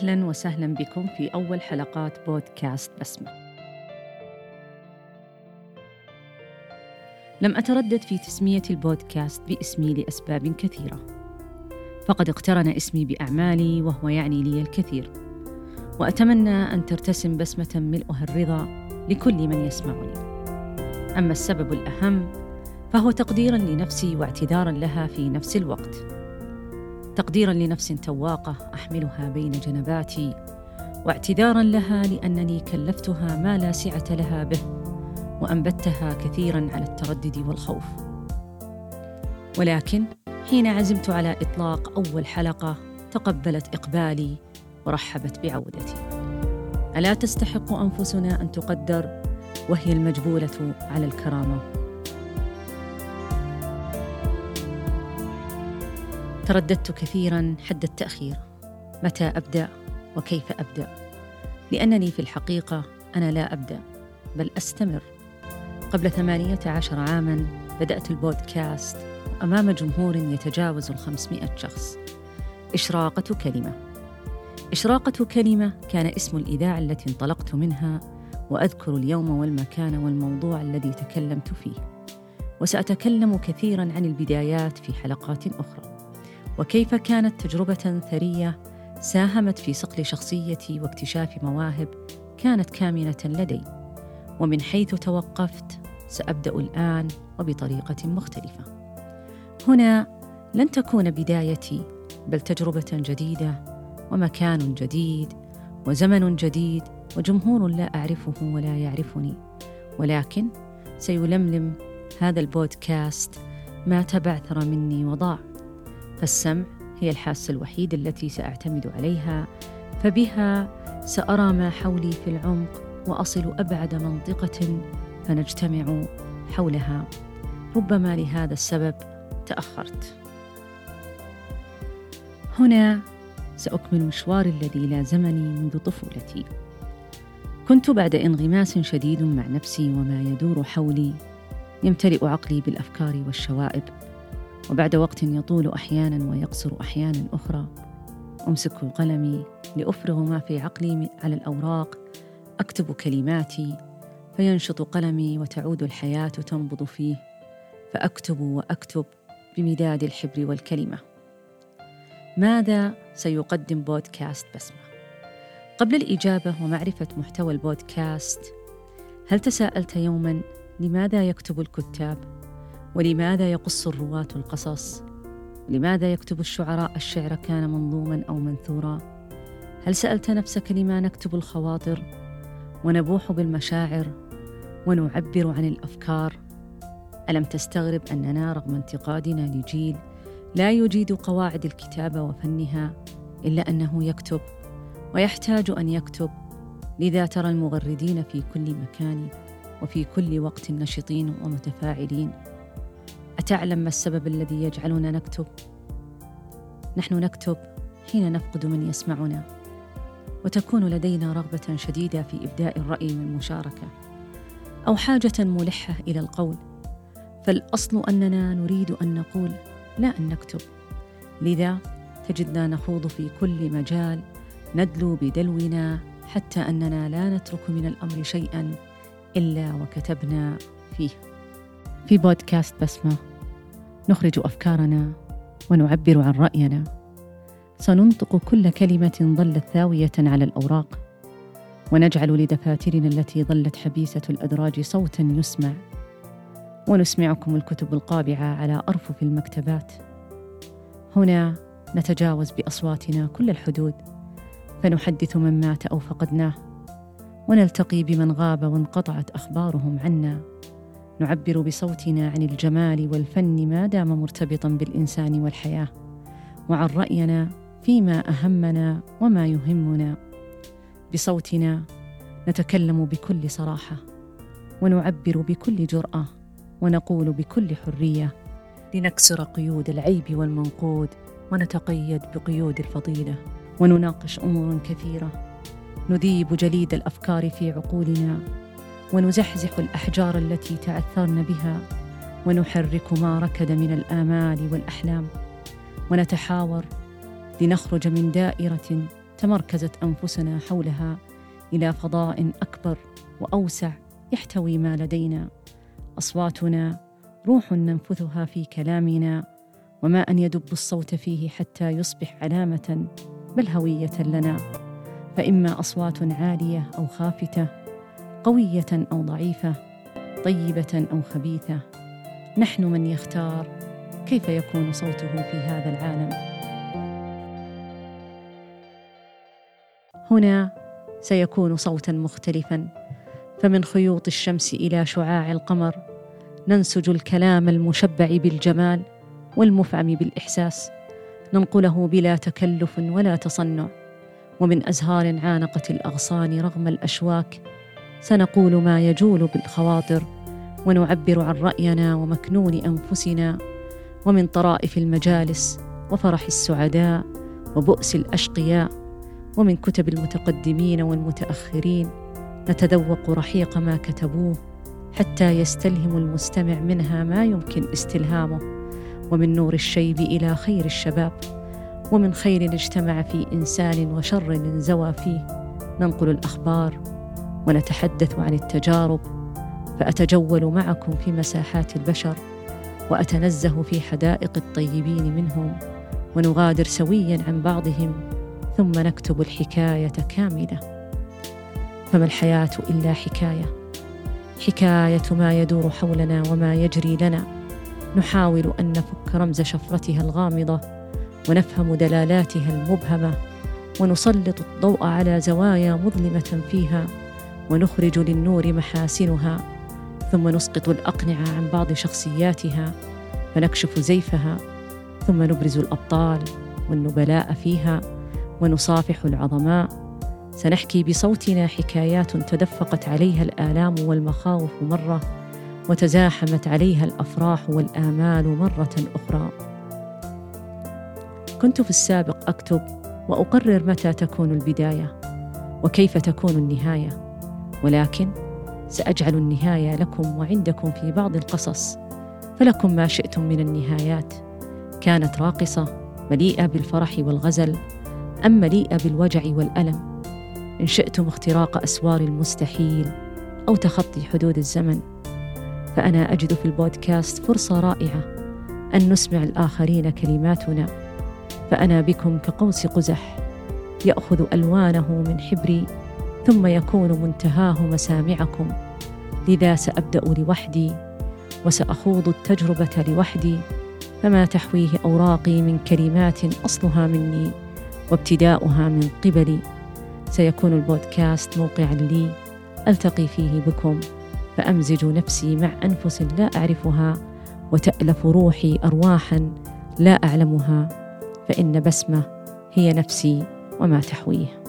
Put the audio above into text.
أهلا وسهلا بكم في أول حلقات بودكاست بسمة. لم أتردد في تسمية البودكاست باسمي لأسباب كثيرة. فقد اقترن اسمي بأعمالي وهو يعني لي الكثير. وأتمنى أن ترتسم بسمة ملؤها الرضا لكل من يسمعني. أما السبب الأهم فهو تقديرا لنفسي واعتذارا لها في نفس الوقت. تقديرا لنفس تواقة أحملها بين جنباتي واعتذارا لها لأنني كلفتها ما لا سعة لها به وأنبتها كثيرا على التردد والخوف. ولكن حين عزمت على إطلاق أول حلقة تقبلت إقبالي ورحبت بعودتي. ألا تستحق أنفسنا أن تقدر؟ وهي المجبولة على الكرامة. ترددت كثيرا حد التأخير. متى أبدأ وكيف أبدأ؟ لأنني في الحقيقة أنا لا أبدأ بل أستمر. قبل ثمانية عشر عاما بدأت البودكاست أمام جمهور يتجاوز الخمسمائة شخص. إشراقة كلمة. إشراقة كلمة كان اسم الإذاعة التي انطلقت منها وأذكر اليوم والمكان والموضوع الذي تكلمت فيه. وسأتكلم كثيرا عن البدايات في حلقات أخرى. وكيف كانت تجربة ثرية ساهمت في صقل شخصيتي واكتشاف مواهب كانت كامنة لدي. ومن حيث توقفت سأبدأ الآن وبطريقة مختلفة. هنا لن تكون بدايتي بل تجربة جديدة ومكان جديد وزمن جديد وجمهور لا أعرفه ولا يعرفني. ولكن سيلملم هذا البودكاست ما تبعثر مني وضاع فالسمع هي الحاسة الوحيدة التي سأعتمد عليها فبها سأرى ما حولي في العمق وأصل أبعد منطقة فنجتمع حولها. ربما لهذا السبب تأخرت. هنا سأكمل مشواري الذي لازمني منذ طفولتي. كنت بعد انغماس شديد مع نفسي وما يدور حولي يمتلئ عقلي بالأفكار والشوائب. وبعد وقت يطول أحيانا ويقصر أحيانا أخرى. أمسك قلمي لأفرغ ما في عقلي على الأوراق. أكتب كلماتي. فينشط قلمي وتعود الحياة تنبض فيه. فأكتب وأكتب بمداد الحبر والكلمة. ماذا سيقدم بودكاست بسمة؟ قبل الإجابة ومعرفة محتوى البودكاست هل تساءلت يوما لماذا يكتب الكتاب؟ ولماذا يقص الرواة القصص لماذا يكتب الشعراء الشعر كان منظوما أو منثورا؟ هل سألت نفسك لما نكتب الخواطر؟ ونبوح بالمشاعر؟ ونعبر عن الأفكار؟ ألم تستغرب أننا رغم انتقادنا لجيل لا يجيد قواعد الكتابة وفنها إلا أنه يكتب ويحتاج أن يكتب لذا ترى المغردين في كل مكان وفي كل وقت نشطين ومتفاعلين. أتعلم ما السبب الذي يجعلنا نكتب؟ نحن نكتب حين نفقد من يسمعنا وتكون لدينا رغبة شديدة في إبداء الرأي والمشاركة أو حاجة ملحة إلى القول. فالأصل أننا نريد أن نقول لا أن نكتب. لذا تجدنا نخوض في كل مجال ندلو بدلونا حتى أننا لا نترك من الأمر شيئا إلا وكتبنا فيه. في بودكاست بسمة. نخرج أفكارنا ونعبر عن رأينا. سننطق كل كلمة ظلت ثاوية على الأوراق ونجعل لدفاترنا التي ظلت حبيسة الأدراج صوتا يسمع. ونسمعكم الكتب القابعة على أرفف المكتبات. هنا نتجاوز بأصواتنا كل الحدود فنحدث من مات أو فقدناه. ونلتقي بمن غاب وانقطعت أخبارهم عنا. نعبر بصوتنا عن الجمال والفن ما دام مرتبطا بالإنسان والحياة وعن رأينا فيما أهمنا وما يهمنا. بصوتنا نتكلم بكل صراحة ونعبر بكل جرأة ونقول بكل حرية. لنكسر قيود العيب والمنقود ونتقيد بقيود الفضيلة ونناقش امور كثيرة. نذيب جليد الأفكار في عقولنا. ونزحزح الأحجار التي تعثرن بها ونحرك ما ركد من الآمال والأحلام ونتحاور لنخرج من دائرة تمركزت أنفسنا حولها إلى فضاء أكبر وأوسع يحتوي ما لدينا. أصواتنا روح ننفثها في كلامنا وما أن يدب الصوت فيه حتى يصبح علامة بل هوية لنا. فإما أصوات عالية أو خافتة قوية أو ضعيفة طيبة أو خبيثة. نحن من يختار كيف يكون صوته في هذا العالم. هنا سيكون صوتا مختلفا. فمن خيوط الشمس إلى شعاع القمر ننسج الكلام المشبع بالجمال والمفعم بالإحساس. ننقله بلا تكلف ولا تصنع. ومن أزهار عانقت الأغصان رغم الأشواك سنقول ما يجول بالخواطر ونعبر عن رأينا ومكنون أنفسنا ومن طرائف المجالس وفرح السعداء وبؤس الأشقياء ومن كتب المتقدمين والمتأخرين نتذوق رحيق ما كتبوه حتى يستلهم المستمع منها ما يمكن استلهامه ومن نور الشيب إلى خير الشباب ومن خير اجتمع في إنسان وشر انزوى فيه. ننقل الأخبار ونتحدث عن التجارب فأتجول معكم في مساحات البشر وأتنزه في حدائق الطيبين منهم ونغادر سويا عن بعضهم ثم نكتب الحكاية كاملة. فما الحياة إلا حكاية. حكاية ما يدور حولنا وما يجري لنا. نحاول أن نفك رمز شفرتها الغامضة ونفهم دلالاتها المبهمة ونسلط الضوء على زوايا مظلمة فيها. ونخرج للنور محاسنها ثم نسقط الأقنعة عن بعض شخصياتها فنكشف زيفها ثم نبرز الأبطال والنبلاء فيها ونصافح العظماء. سنحكي بصوتنا حكايات تدفقت عليها الآلام والمخاوف مرة وتزاحمت عليها الأفراح والآمال مرة أخرى. كنت في السابق أكتب وأقرر متى تكون البداية؟ وكيف تكون النهاية؟ ولكن سأجعل النهاية لكم وعندكم في بعض القصص. فلكم ما شئتم من النهايات. كانت راقصة مليئة بالفرح والغزل أم مليئة بالوجع والألم. إن شئتم اختراق أسوار المستحيل أو تخطي حدود الزمن. فأنا أجد في البودكاست فرصة رائعة أن نسمع الآخرين كلماتنا. فأنا بكم كقوس قزح يأخذ ألوانه من حبري ثم يكون منتهاه مسامعكم. لذا سأبدأ لوحدي وسأخوض التجربة لوحدي فما تحويه أوراقي من كلمات أصلها مني وابتداؤها من قبلي. سيكون البودكاست موقعا لي ألتقي فيه بكم فأمزج نفسي مع أنفس لا أعرفها وتألف روحي ارواحا لا أعلمها فإن بسمة هي نفسي وما تحويه.